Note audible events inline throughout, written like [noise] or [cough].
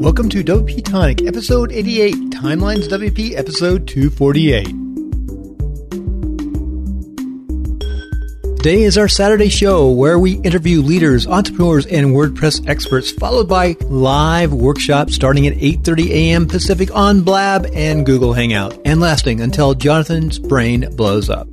Welcome to WP Tonic, episode 88, Timelines WP, episode 248. Today is our Saturday show where we interview leaders, entrepreneurs, and WordPress experts, followed by live workshops starting at 8.30 a.m. Pacific on Blab and Google Hangout, and lasting until Jonathan's brain blows up.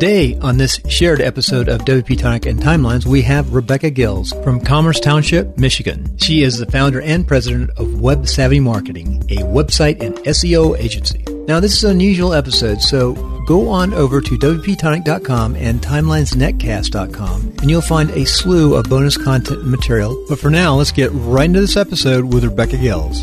Today, on this shared episode of WP Tonic and Timelines, we have Rebecca Gills from Commerce Township, Michigan. She is the founder and president of Web Savvy Marketing, a website and SEO agency. Now, this is an unusual episode, so go on over to WPTonic.com and TimelinesNetcast.com, and you'll find a slew of bonus content and material. But for now, let's get right into this episode with Rebecca Gills.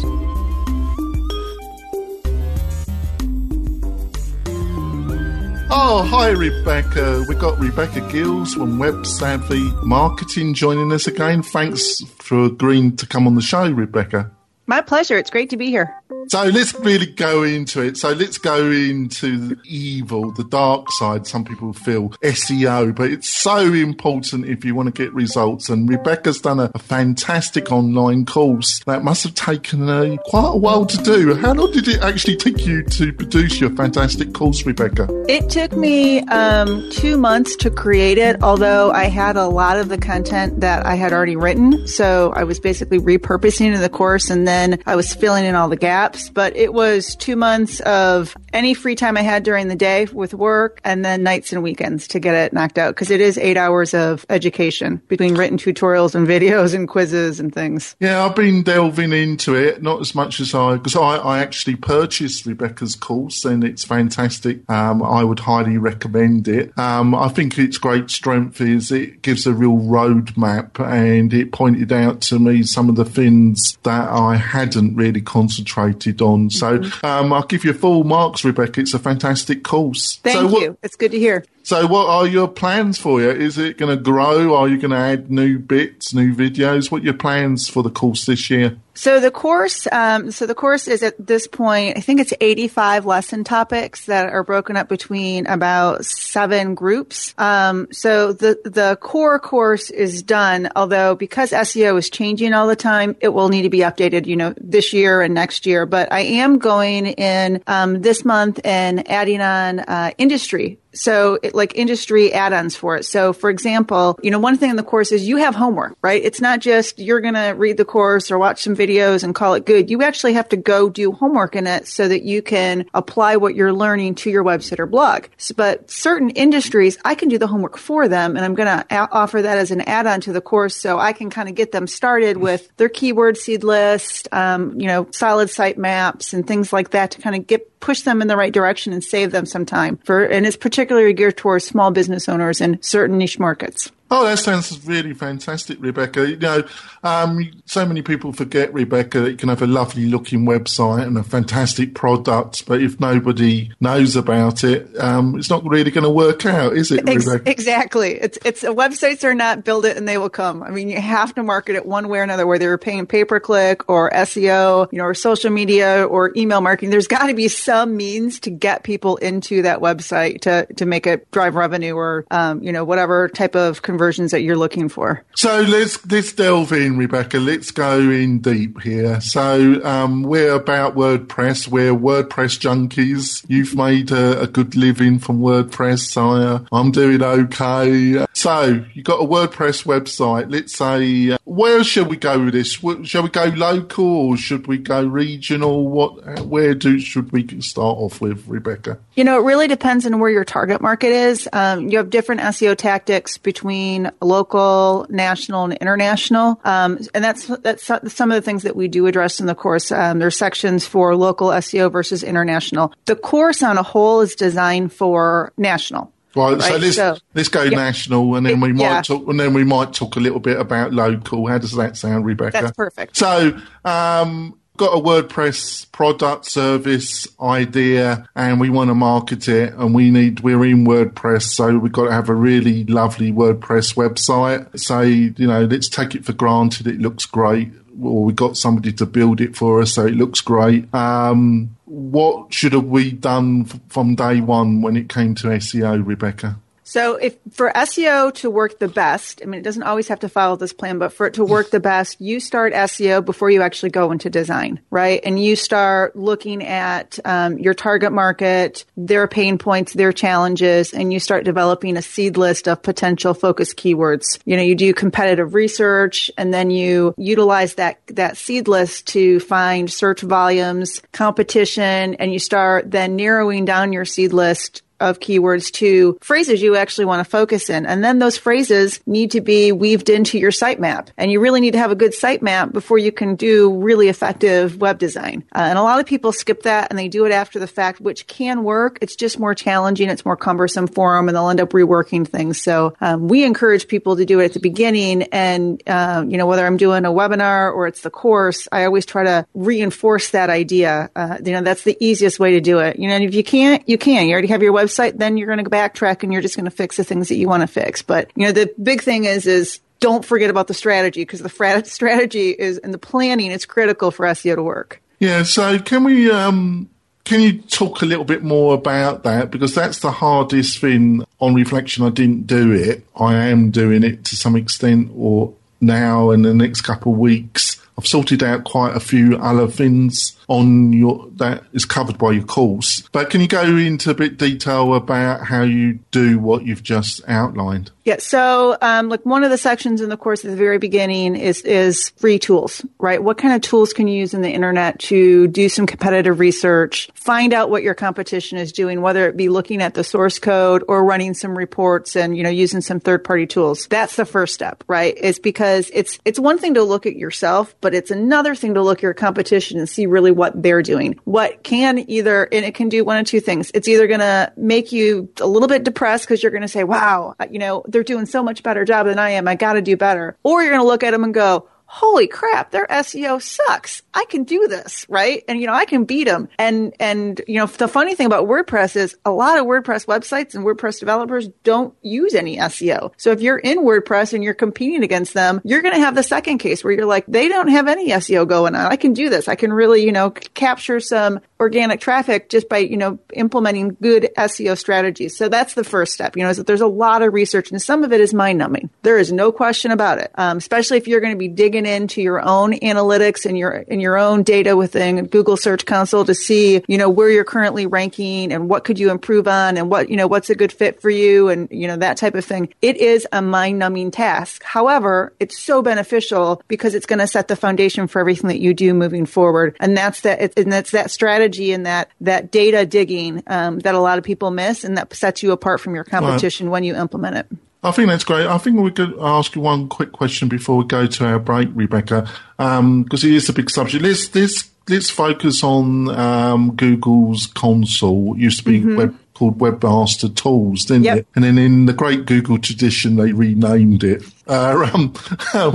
Oh, hi, Rebecca. We've got Rebecca Gills from Web Savvy Marketing joining us again. Thanks for agreeing to come on the show, Rebecca. My pleasure. It's great to be here. So let's really go into it. So let's go into the evil, the dark side. Some people feel SEO, but it's so important if you want to get results. And Rebecca's done a, a fantastic online course that must have taken a, quite a while to do. How long did it actually take you to produce your fantastic course, Rebecca? It took me um, two months to create it, although I had a lot of the content that I had already written. So I was basically repurposing in the course and then I was filling in all the gaps but it was two months of any free time I had during the day with work and then nights and weekends to get it knocked out because it is eight hours of education between written tutorials and videos and quizzes and things. Yeah, I've been delving into it, not as much as I, because I, I actually purchased Rebecca's course and it's fantastic. Um, I would highly recommend it. Um, I think its great strength is it gives a real roadmap and it pointed out to me some of the things that I hadn't really concentrated on. So mm-hmm. um, I'll give you full marks, Rebecca. It's a fantastic course. Thank so what, you. It's good to hear. So, what are your plans for you? Is it going to grow? Are you going to add new bits, new videos? What are your plans for the course this year? So the course, um, so the course is at this point, I think it's 85 lesson topics that are broken up between about seven groups. Um, so the the core course is done, although because SEO is changing all the time, it will need to be updated, you know, this year and next year. But I am going in um, this month and adding on uh, industry so it, like industry add-ons for it. So for example, you know, one thing in the course is you have homework, right? It's not just you're going to read the course or watch some videos and call it good. You actually have to go do homework in it so that you can apply what you're learning to your website or blog. So, but certain industries, I can do the homework for them and I'm going to a- offer that as an add-on to the course so I can kind of get them started with their keyword seed list, um, you know, solid site maps and things like that to kind of get push them in the right direction and save them some time for and it's particularly geared towards small business owners in certain niche markets Oh, that sounds really fantastic, Rebecca. You know, um, so many people forget, Rebecca, that you can have a lovely looking website and a fantastic product, but if nobody knows about it, um, it's not really going to work out, is it, Ex- Rebecca? Exactly. It's, it's websites are not build it and they will come. I mean, you have to market it one way or another, whether you're paying pay per click or SEO, you know, or social media or email marketing. There's got to be some means to get people into that website to, to make it drive revenue or, um, you know, whatever type of conversion conversions that you're looking for. So let's let's delve in, Rebecca. Let's go in deep here. So um, we're about WordPress. We're WordPress junkies. You've made a, a good living from WordPress. So uh, I'm doing okay. So you got a WordPress website. Let's say uh, where should we go with this? Shall we go local or should we go regional? What where do should we start off with, Rebecca? You know, it really depends on where your target market is. Um, you have different SEO tactics between local, national, and international, um, and that's that's some of the things that we do address in the course. Um, are sections for local SEO versus international. The course on a whole is designed for national. Right, right, so let's so, let's go yeah. national, and then we might yeah. talk, and then we might talk a little bit about local. How does that sound, Rebecca? That's perfect. So, um, got a WordPress product, service, idea, and we want to market it, and we need we're in WordPress, so we've got to have a really lovely WordPress website. Say, you know, let's take it for granted it looks great, or we got somebody to build it for us, so it looks great. Um, what should have we done f- from day one when it came to SEO, Rebecca? So if for SEO to work the best, I mean, it doesn't always have to follow this plan, but for it to work the best, you start SEO before you actually go into design, right? And you start looking at um, your target market, their pain points, their challenges, and you start developing a seed list of potential focus keywords. You know, you do competitive research and then you utilize that, that seed list to find search volumes, competition, and you start then narrowing down your seed list of keywords to phrases you actually want to focus in. And then those phrases need to be weaved into your sitemap. And you really need to have a good sitemap before you can do really effective web design. Uh, and a lot of people skip that and they do it after the fact, which can work. It's just more challenging. It's more cumbersome for them and they'll end up reworking things. So um, we encourage people to do it at the beginning. And, uh, you know, whether I'm doing a webinar or it's the course, I always try to reinforce that idea. Uh, you know, that's the easiest way to do it. You know, and if you can't, you can. You already have your website website, then you're going to backtrack and you're just going to fix the things that you want to fix. But, you know, the big thing is, is don't forget about the strategy because the fra- [laughs] strategy is and the planning is critical for SEO to work. Yeah. So can we, um, can you talk a little bit more about that? Because that's the hardest thing on reflection. I didn't do it. I am doing it to some extent or now in the next couple of weeks. I've sorted out quite a few other things on your that is covered by your course. But can you go into a bit detail about how you do what you've just outlined? Yeah. So, um, like one of the sections in the course at the very beginning is is free tools, right? What kind of tools can you use in the internet to do some competitive research, find out what your competition is doing, whether it be looking at the source code or running some reports and you know using some third party tools. That's the first step, right? It's because it's it's one thing to look at yourself, but it's another thing to look at your competition and see really what they're doing. What can either, and it can do one of two things. It's either going to make you a little bit depressed because you're going to say, wow, you know, they're doing so much better job than I am. I got to do better. Or you're going to look at them and go, holy crap, their SEO sucks. I can do this, right? And, you know, I can beat them. And, and, you know, the funny thing about WordPress is a lot of WordPress websites and WordPress developers don't use any SEO. So if you're in WordPress and you're competing against them, you're going to have the second case where you're like, they don't have any SEO going on. I can do this. I can really, you know, capture some organic traffic just by, you know, implementing good SEO strategies. So that's the first step, you know, is that there's a lot of research and some of it is mind numbing. There is no question about it. Um, especially if you're going to be digging into your own analytics and your, and your own data within Google Search Console to see, you know, where you're currently ranking and what could you improve on and what, you know, what's a good fit for you and, you know, that type of thing. It is a mind numbing task. However, it's so beneficial because it's going to set the foundation for everything that you do moving forward. And that's that, and that's that strategy and that that data digging um, that a lot of people miss, and that sets you apart from your competition when you implement it. I think that's great. I think we could ask you one quick question before we go to our break, Rebecca, because um, it is a big subject. Let's let's let's focus on um, Google's console. It used to be mm-hmm. web called Webmaster Tools, didn't yep. it? And then in the great Google tradition, they renamed it. Uh, [laughs] um,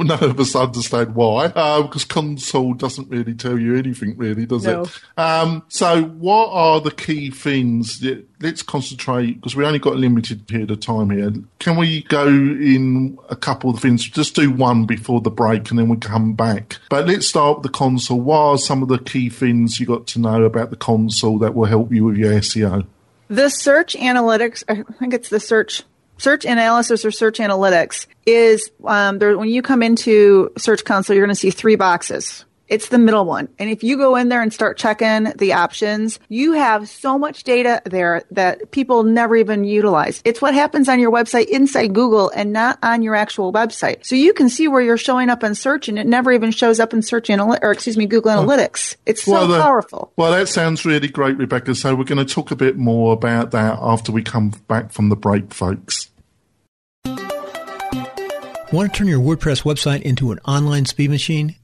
none of us understand why, uh, because console doesn't really tell you anything, really, does no. it? Um, so, what are the key things? That, let's concentrate because we only got a limited period of time here. Can we go in a couple of things? Just do one before the break, and then we come back. But let's start with the console. What are some of the key things you got to know about the console that will help you with your SEO? The search analytics, I think it's the search search analysis or search analytics is um, there, when you come into Search Console, you're going to see three boxes. It's the middle one. And if you go in there and start checking the options, you have so much data there that people never even utilize. It's what happens on your website inside Google and not on your actual website. So you can see where you're showing up in search and it never even shows up in search analytics, or excuse me, Google Analytics. It's so well, the, powerful. Well, that sounds really great, Rebecca. So we're going to talk a bit more about that after we come back from the break, folks. Want to turn your WordPress website into an online speed machine?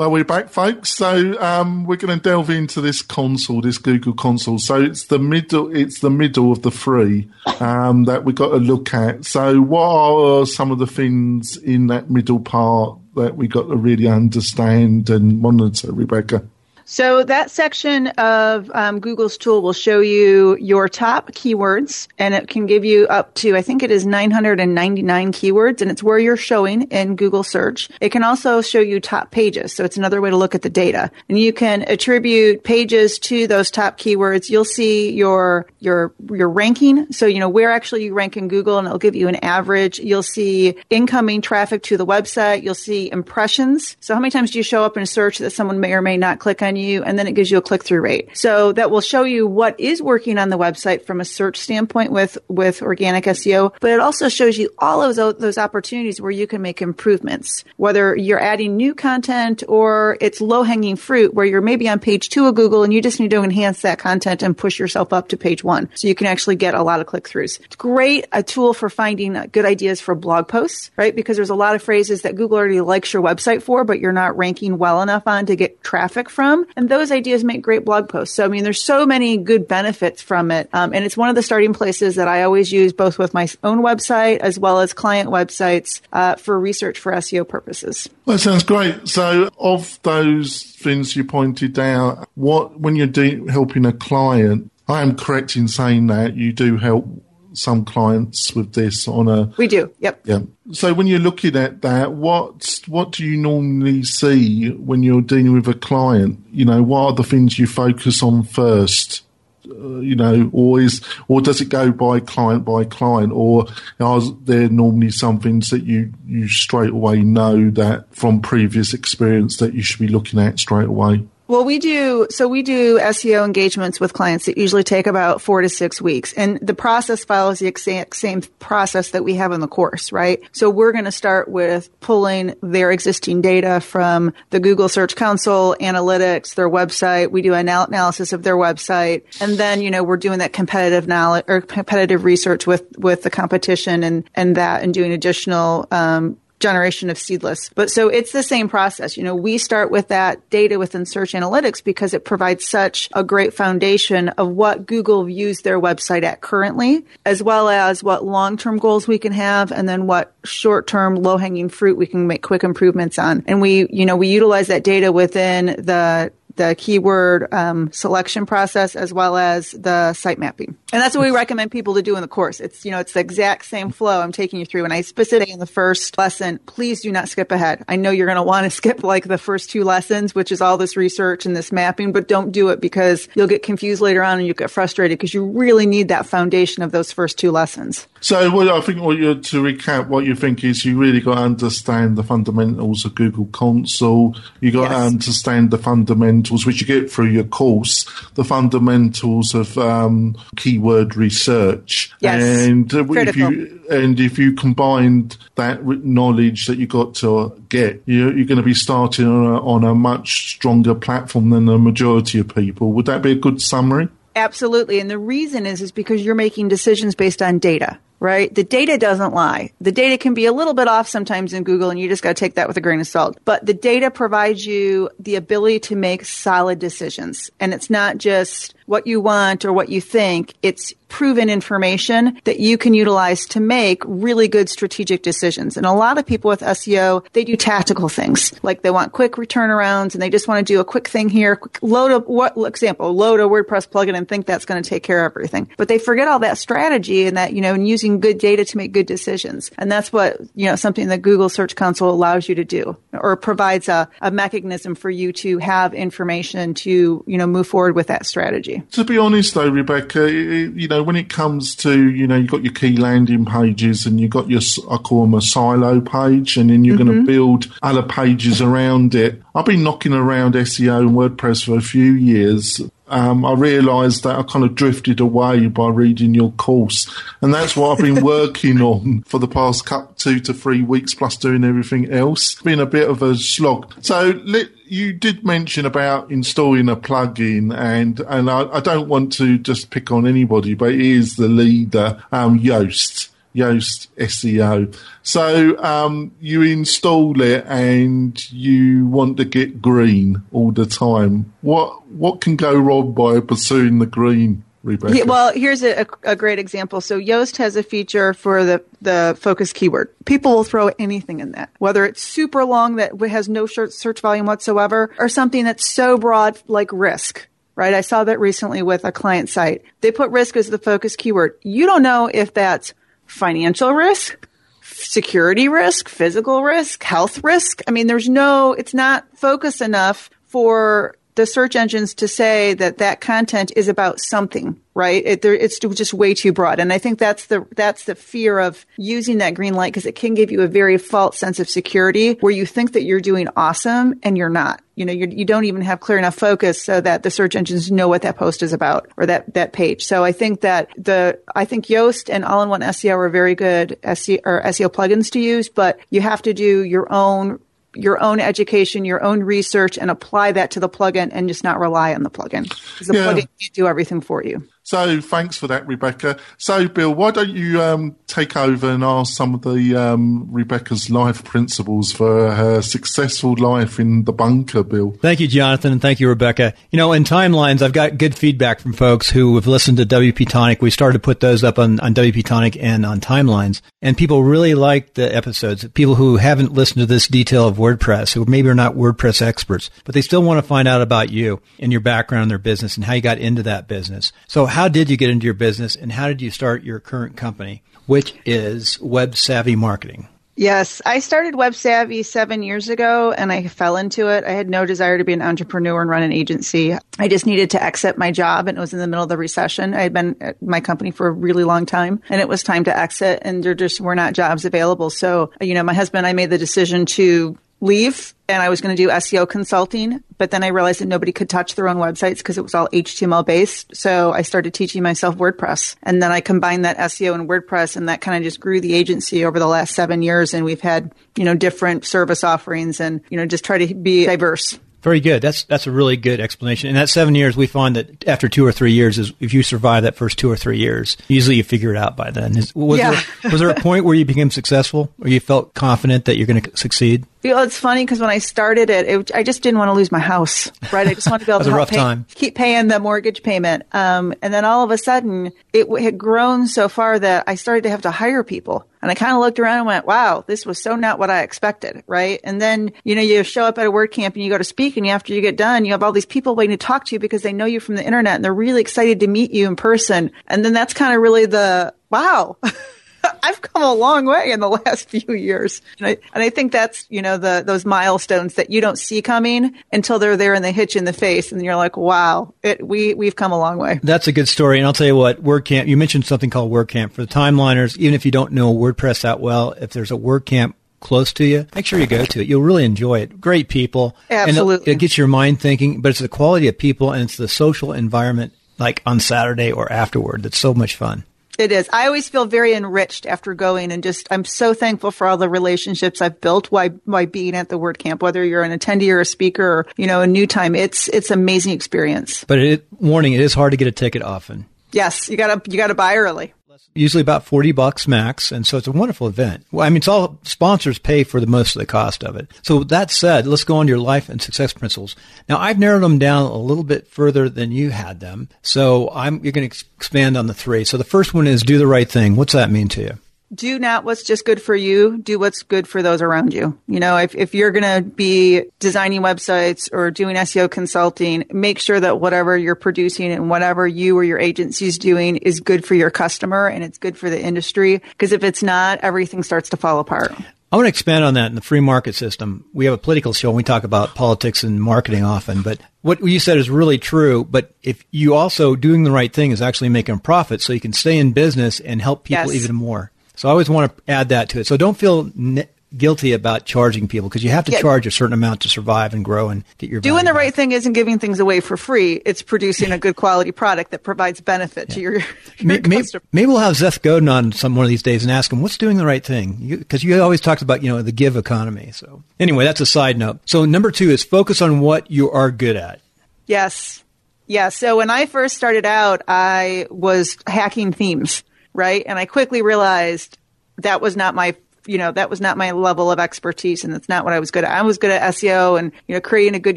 Well, we're back, folks. So um, we're going to delve into this console, this Google console. So it's the middle, it's the middle of the three um, that we've got to look at. So what are some of the things in that middle part that we got to really understand and monitor, Rebecca? So that section of um, Google's tool will show you your top keywords, and it can give you up to I think it is 999 keywords, and it's where you're showing in Google search. It can also show you top pages, so it's another way to look at the data, and you can attribute pages to those top keywords. You'll see your your your ranking, so you know where actually you rank in Google, and it'll give you an average. You'll see incoming traffic to the website. You'll see impressions. So how many times do you show up in a search that someone may or may not click on you, and then it gives you a click through rate. So that will show you what is working on the website from a search standpoint with, with organic SEO, but it also shows you all of those, those opportunities where you can make improvements, whether you're adding new content or it's low hanging fruit where you're maybe on page two of Google and you just need to enhance that content and push yourself up to page one. So you can actually get a lot of click throughs. It's great, a tool for finding good ideas for blog posts, right? Because there's a lot of phrases that Google already likes your website for, but you're not ranking well enough on to get traffic from. And those ideas make great blog posts. So, I mean, there's so many good benefits from it. Um, and it's one of the starting places that I always use both with my own website as well as client websites uh, for research for SEO purposes. Well, that sounds great. So, of those things you pointed out, what when you're de- helping a client, I am correct in saying that you do help some clients with this on a. We do. Yep. Yeah. So when you're looking at that, what what do you normally see when you're dealing with a client? You know, what are the things you focus on first? Uh, you know, or is or does it go by client by client, or are there normally some things that you you straight away know that from previous experience that you should be looking at straight away? Well, we do. So we do SEO engagements with clients that usually take about four to six weeks. And the process follows the exact same process that we have in the course, right? So we're going to start with pulling their existing data from the Google Search Console, analytics, their website. We do an analysis of their website. And then, you know, we're doing that competitive knowledge or competitive research with, with the competition and, and that and doing additional, um, generation of seed lists. But so it's the same process. You know, we start with that data within search analytics because it provides such a great foundation of what Google views their website at currently, as well as what long-term goals we can have and then what short-term low-hanging fruit we can make quick improvements on. And we, you know, we utilize that data within the the keyword um, selection process as well as the site mapping. And that's what we recommend people to do in the course. It's, you know, it's the exact same flow I'm taking you through. And I specifically in the first lesson, please do not skip ahead. I know you're going to want to skip like the first two lessons, which is all this research and this mapping, but don't do it because you'll get confused later on and you get frustrated because you really need that foundation of those first two lessons. So, well, I think what you to recap, what you think is you really got to understand the fundamentals of Google Console. You got yes. to understand the fundamentals, which you get through your course, the fundamentals of um, keyword research. Yes. And uh, if you and if you combined that knowledge that you got to get, you're, you're going to be starting on a, on a much stronger platform than the majority of people. Would that be a good summary? Absolutely. And the reason is, is because you're making decisions based on data right? The data doesn't lie. The data can be a little bit off sometimes in Google and you just got to take that with a grain of salt. But the data provides you the ability to make solid decisions. And it's not just what you want or what you think. It's proven information that you can utilize to make really good strategic decisions. And a lot of people with SEO, they do tactical things. Like they want quick turnarounds and they just want to do a quick thing here, load of what example, load a WordPress plugin and think that's going to take care of everything. But they forget all that strategy and that, you know, and using good data to make good decisions. And that's what, you know, something that Google Search Console allows you to do or provides a, a mechanism for you to have information to, you know, move forward with that strategy. To be honest, though, Rebecca, you know, when it comes to you know you've got your key landing pages and you've got your I call them a silo page, and then you're mm-hmm. going to build other pages around it. I've been knocking around SEO and WordPress for a few years, um, I realised that I kind of drifted away by reading your course, and that's what I've been [laughs] working on for the past two to three weeks, plus doing everything else. It's been a bit of a slog. So you did mention about installing a plugin, and and I, I, don't want to just pick on anybody, but it is the leader, um, Yoast. Yoast SEO. So um, you install it and you want to get green all the time. What what can go wrong by pursuing the green? Rebecca? Yeah, well, here's a, a, great example. So Yoast has a feature for the, the focus keyword. People will throw anything in that, whether it's super long that has no search volume whatsoever or something that's so broad like risk. Right. I saw that recently with a client site. They put risk as the focus keyword. You don't know if that's financial risk, security risk, physical risk, health risk. I mean, there's no, it's not focus enough for the search engines to say that that content is about something, right? It, it's just way too broad. And I think that's the, that's the fear of using that green light because it can give you a very false sense of security where you think that you're doing awesome and you're not. You know, you're, you do not even have clear enough focus so that the search engines know what that post is about or that, that page. So I think that the, I think Yoast and all-in-one SEO are very good SEO or SEO plugins to use, but you have to do your own your own education, your own research, and apply that to the plugin and just not rely on the plugin. Because the yeah. plugin can do everything for you. So thanks for that, Rebecca. So, Bill, why don't you um, take over and ask some of the um, Rebecca's life principles for her successful life in the bunker, Bill? Thank you, Jonathan, and thank you, Rebecca. You know, in timelines, I've got good feedback from folks who have listened to WP Tonic. We started to put those up on, on WP Tonic and on timelines, and people really like the episodes. People who haven't listened to this detail of WordPress, who maybe are not WordPress experts, but they still want to find out about you and your background, and their business, and how you got into that business. So, how how did you get into your business and how did you start your current company, which is Web Savvy Marketing? Yes, I started Web Savvy seven years ago and I fell into it. I had no desire to be an entrepreneur and run an agency. I just needed to exit my job and it was in the middle of the recession. I had been at my company for a really long time and it was time to exit and there just were not jobs available. So, you know, my husband and I made the decision to leave and I was going to do SEO consulting, but then I realized that nobody could touch their own websites because it was all HTML based. So I started teaching myself WordPress and then I combined that SEO and WordPress and that kind of just grew the agency over the last seven years. And we've had, you know, different service offerings and, you know, just try to be diverse. Very good. That's that's a really good explanation. In that seven years, we find that after two or three years, is if you survive that first two or three years, usually you figure it out by then. Is, was, yeah. there, was there a point where you became successful, or you felt confident that you're going to succeed? You know, it's funny because when I started it, it, I just didn't want to lose my house, right? I just wanted to be able [laughs] to pay, keep paying the mortgage payment. Um, and then all of a sudden, it had grown so far that I started to have to hire people. And I kind of looked around and went, wow, this was so not what I expected, right? And then, you know, you show up at a WordCamp and you go to speak and after you get done, you have all these people waiting to talk to you because they know you from the internet and they're really excited to meet you in person. And then that's kind of really the, wow. [laughs] [laughs] I've come a long way in the last [laughs] few years. And I, and I think that's, you know, the, those milestones that you don't see coming until they're there and they hit you in the face. And you're like, wow, it, we, we've come a long way. That's a good story. And I'll tell you what, WordCamp, you mentioned something called WordCamp for the timeliners. Even if you don't know WordPress that well, if there's a WordCamp close to you, make sure you go to it. You'll really enjoy it. Great people. Absolutely. It gets your mind thinking, but it's the quality of people and it's the social environment like on Saturday or afterward that's so much fun. It is. I always feel very enriched after going and just, I'm so thankful for all the relationships I've built while, while being at the WordCamp, whether you're an attendee or a speaker or, you know, a new time. It's, it's amazing experience. But it, warning, it is hard to get a ticket often. Yes. You gotta, you gotta buy early usually about 40 bucks max. And so it's a wonderful event. Well, I mean, it's all sponsors pay for the most of the cost of it. So that said, let's go on to your life and success principles. Now I've narrowed them down a little bit further than you had them. So I'm, you're going to expand on the three. So the first one is do the right thing. What's that mean to you? Do not what's just good for you. Do what's good for those around you. You know, if, if you're going to be designing websites or doing SEO consulting, make sure that whatever you're producing and whatever you or your agency is doing is good for your customer and it's good for the industry. Because if it's not, everything starts to fall apart. I want to expand on that in the free market system. We have a political show and we talk about politics and marketing often, but what you said is really true. But if you also doing the right thing is actually making a profit so you can stay in business and help people yes. even more. So I always want to add that to it. So don't feel ne- guilty about charging people because you have to yeah. charge a certain amount to survive and grow and get your doing the back. right thing isn't giving things away for free it's producing a good quality product that provides benefit yeah. to your, [laughs] your maybe, customer. maybe we'll have Seth Godin on some one of these days and ask him what's doing the right thing because you, you, always talked about you know the give economy so anyway that's a side note so number two is focus on what you are good at yes yeah so when I first started out I was hacking themes right? And I quickly realized that was not my you know, that was not my level of expertise and that's not what I was good at. I was good at SEO and, you know, creating a good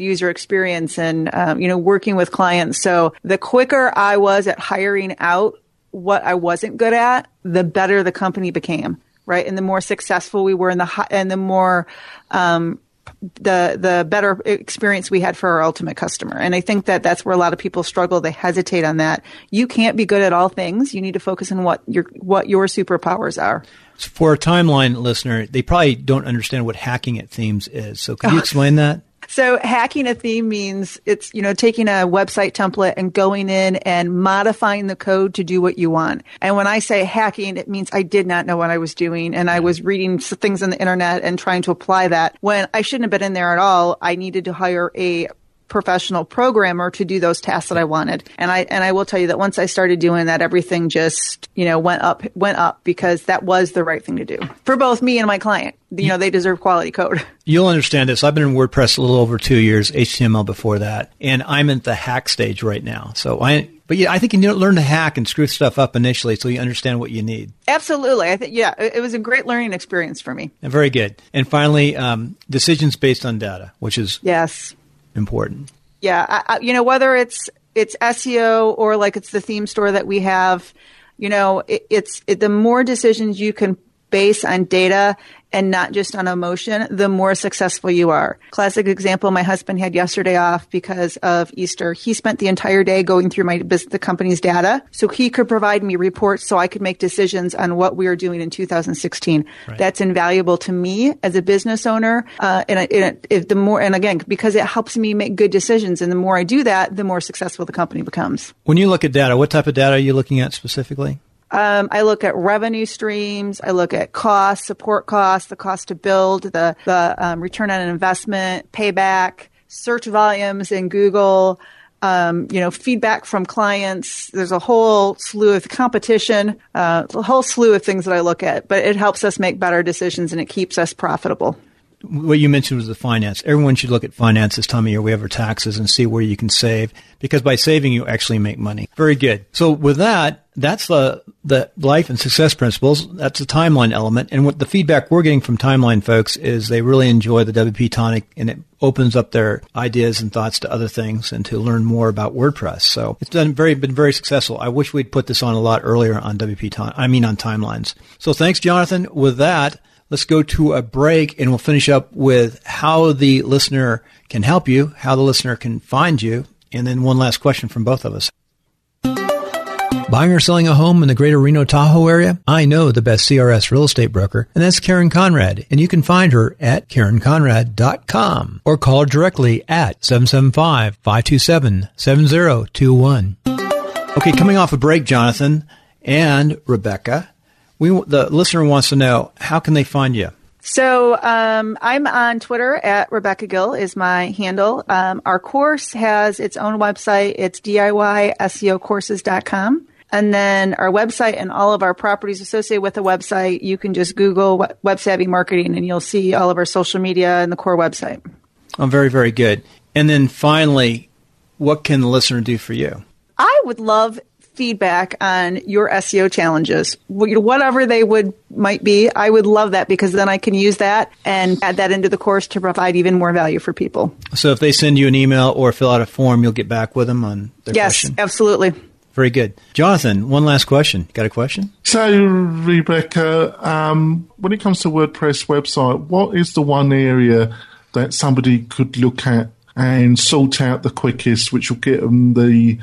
user experience and, um, you know, working with clients. So the quicker I was at hiring out what I wasn't good at, the better the company became. Right. And the more successful we were in the, and the more, um, the the better experience we had for our ultimate customer. And I think that that's where a lot of people struggle. They hesitate on that. You can't be good at all things. You need to focus on what your what your superpowers are. For a timeline listener, they probably don't understand what hacking at themes is. So can you [laughs] explain that? So hacking a theme means it's, you know, taking a website template and going in and modifying the code to do what you want. And when I say hacking, it means I did not know what I was doing and I was reading things on the internet and trying to apply that when I shouldn't have been in there at all. I needed to hire a professional programmer to do those tasks that I wanted. And I and I will tell you that once I started doing that, everything just you know went up went up because that was the right thing to do for both me and my client. You know, they deserve quality code. [laughs] You'll understand this. I've been in WordPress a little over two years, HTML before that, and I'm at the hack stage right now. So I. But yeah, I think you need to learn to hack and screw stuff up initially so you understand what you need. Absolutely. I think, yeah, it, it was a great learning experience for me. And very good. And finally, um, decisions based on data, which is yes important. Yeah, I, I, you know whether it's it's SEO or like it's the theme store that we have, you know, it, it's it, the more decisions you can base on data and not just on emotion, the more successful you are. Classic example, my husband had yesterday off because of Easter. He spent the entire day going through my the company's data so he could provide me reports so I could make decisions on what we are doing in 2016. Right. That's invaluable to me as a business owner. Uh, and, it, the more, and again, because it helps me make good decisions. And the more I do that, the more successful the company becomes. When you look at data, what type of data are you looking at specifically? Um, I look at revenue streams. I look at costs, support costs, the cost to build, the the um, return on investment, payback, search volumes in Google. Um, you know, feedback from clients. There's a whole slew of competition, uh, a whole slew of things that I look at, but it helps us make better decisions and it keeps us profitable what you mentioned was the finance. Everyone should look at finance this time of year. We have our taxes and see where you can save because by saving you actually make money. Very good. So with that, that's the the life and success principles. That's the timeline element. And what the feedback we're getting from timeline folks is they really enjoy the WP Tonic and it opens up their ideas and thoughts to other things and to learn more about WordPress. So it's done very been very successful. I wish we'd put this on a lot earlier on WP Tonic. I mean on timelines. So thanks, Jonathan. With that. Let's go to a break and we'll finish up with how the listener can help you, how the listener can find you, and then one last question from both of us. Buying or selling a home in the greater Reno Tahoe area? I know the best CRS real estate broker, and that's Karen Conrad. And you can find her at KarenConrad.com or call her directly at 775-527-7021. Okay, coming off a break, Jonathan and Rebecca, we the listener wants to know how can they find you. So um, I'm on Twitter at Rebecca Gill is my handle. Um, our course has its own website. It's DIYSEOcourses.com. And then our website and all of our properties associated with the website, you can just Google Web Savvy Marketing and you'll see all of our social media and the core website. Oh, very, very good. And then finally, what can the listener do for you? I would love feedback on your SEO challenges, whatever they would might be. I would love that because then I can use that and add that into the course to provide even more value for people. So if they send you an email or fill out a form, you'll get back with them on their yes, question. Yes, absolutely. Very good. Jonathan, one last question. Got a question? So, Rebecca, um, when it comes to WordPress website, what is the one area that somebody could look at and sort out the quickest, which will get them the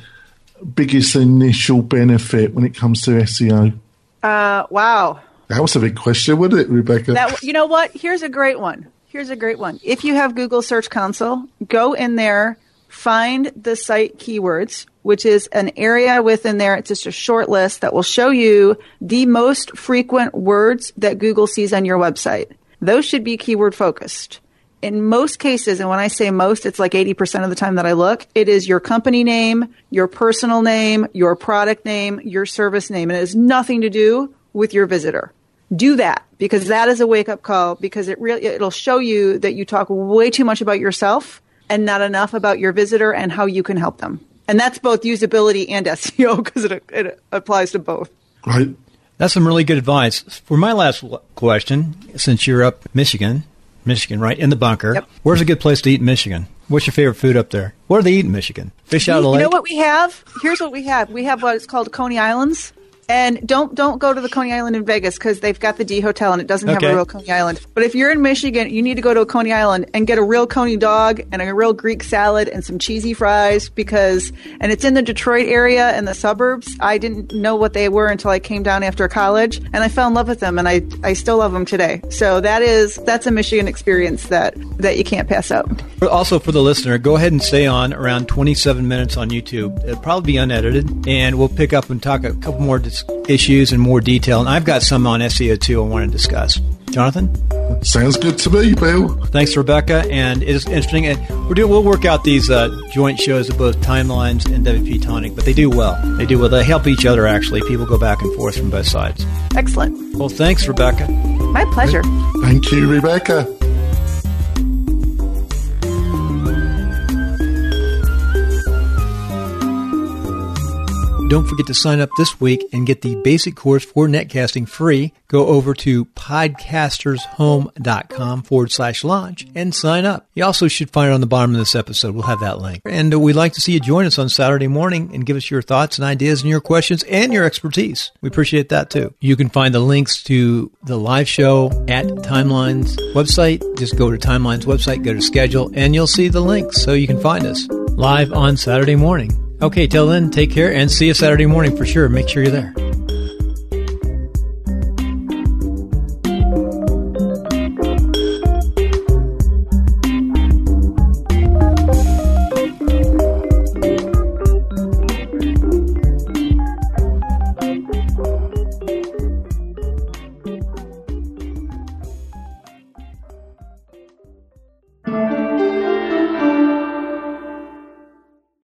biggest initial benefit when it comes to SEO? Uh, wow. That was a big question, wasn't it, Rebecca? That, you know what? Here's a great one. Here's a great one. If you have Google Search Console, go in there, find the site keywords, which is an area within there. It's just a short list that will show you the most frequent words that Google sees on your website. Those should be keyword focused in most cases, and when I say most, it's like 80% of the time that I look, it is your company name, your personal name, your product name, your service name, and it has nothing to do with your visitor. Do that because that is a wake up call because it really, it'll show you that you talk way too much about yourself and not enough about your visitor and how you can help them. And that's both usability and [laughs] SEO because it, it applies to both. Right. That's some really good advice. For my last question, since you're up Michigan, Michigan, right in the bunker, Yep. where's a good place to eat in Michigan? What's your favorite food up there? What do they eat in Michigan? Fish out of the lake? you know what we have? Here's what we have. We have what's called Coney Islands. And don't don't go to the Coney Island in Vegas because they've got the D Hotel and it doesn't have a real Coney Island. But if you're in Michigan, you need to go to a Coney Island and get a real Coney dog and a real Greek salad and some cheesy fries because and it's in the Detroit area in the suburbs. I didn't know what they were until I came down after college and I fell in love with them and I I still love them today. So that is that's a Michigan experience that that you can't pass up. Also, for the listener, go ahead and stay on around 27 minutes on YouTube. It'll probably be unedited, and we'll pick up and talk a couple more dis- issues in more detail. And I've got some on SEO too I want to discuss. Jonathan, Sounds good to me, Bill. thanks, Rebecca, and it is interesting. And we're doing, we'll work out these uh, joint shows of both Timelines and WP Tonic, but they do well. They do well. They help each other actually. People go back and forth from both sides. Excellent. Well, thanks, Rebecca. My pleasure. Thank you, Rebecca. Don't forget to sign up this week and get the basic course for netcasting free. Go over to podcastershome.com forward slash launch and sign up. You also should find it on the bottom of this episode. We'll have that link. And we'd like to see you join us on Saturday morning and give us your thoughts and ideas and your questions and your expertise. We appreciate that too. You can find the links to the live show at Timeline's website. Just go to Timeline's website, go to schedule, and you'll see the links so you can find us live on Saturday morning. Okay, till then, take care and see you Saturday morning for sure. Make sure you're there.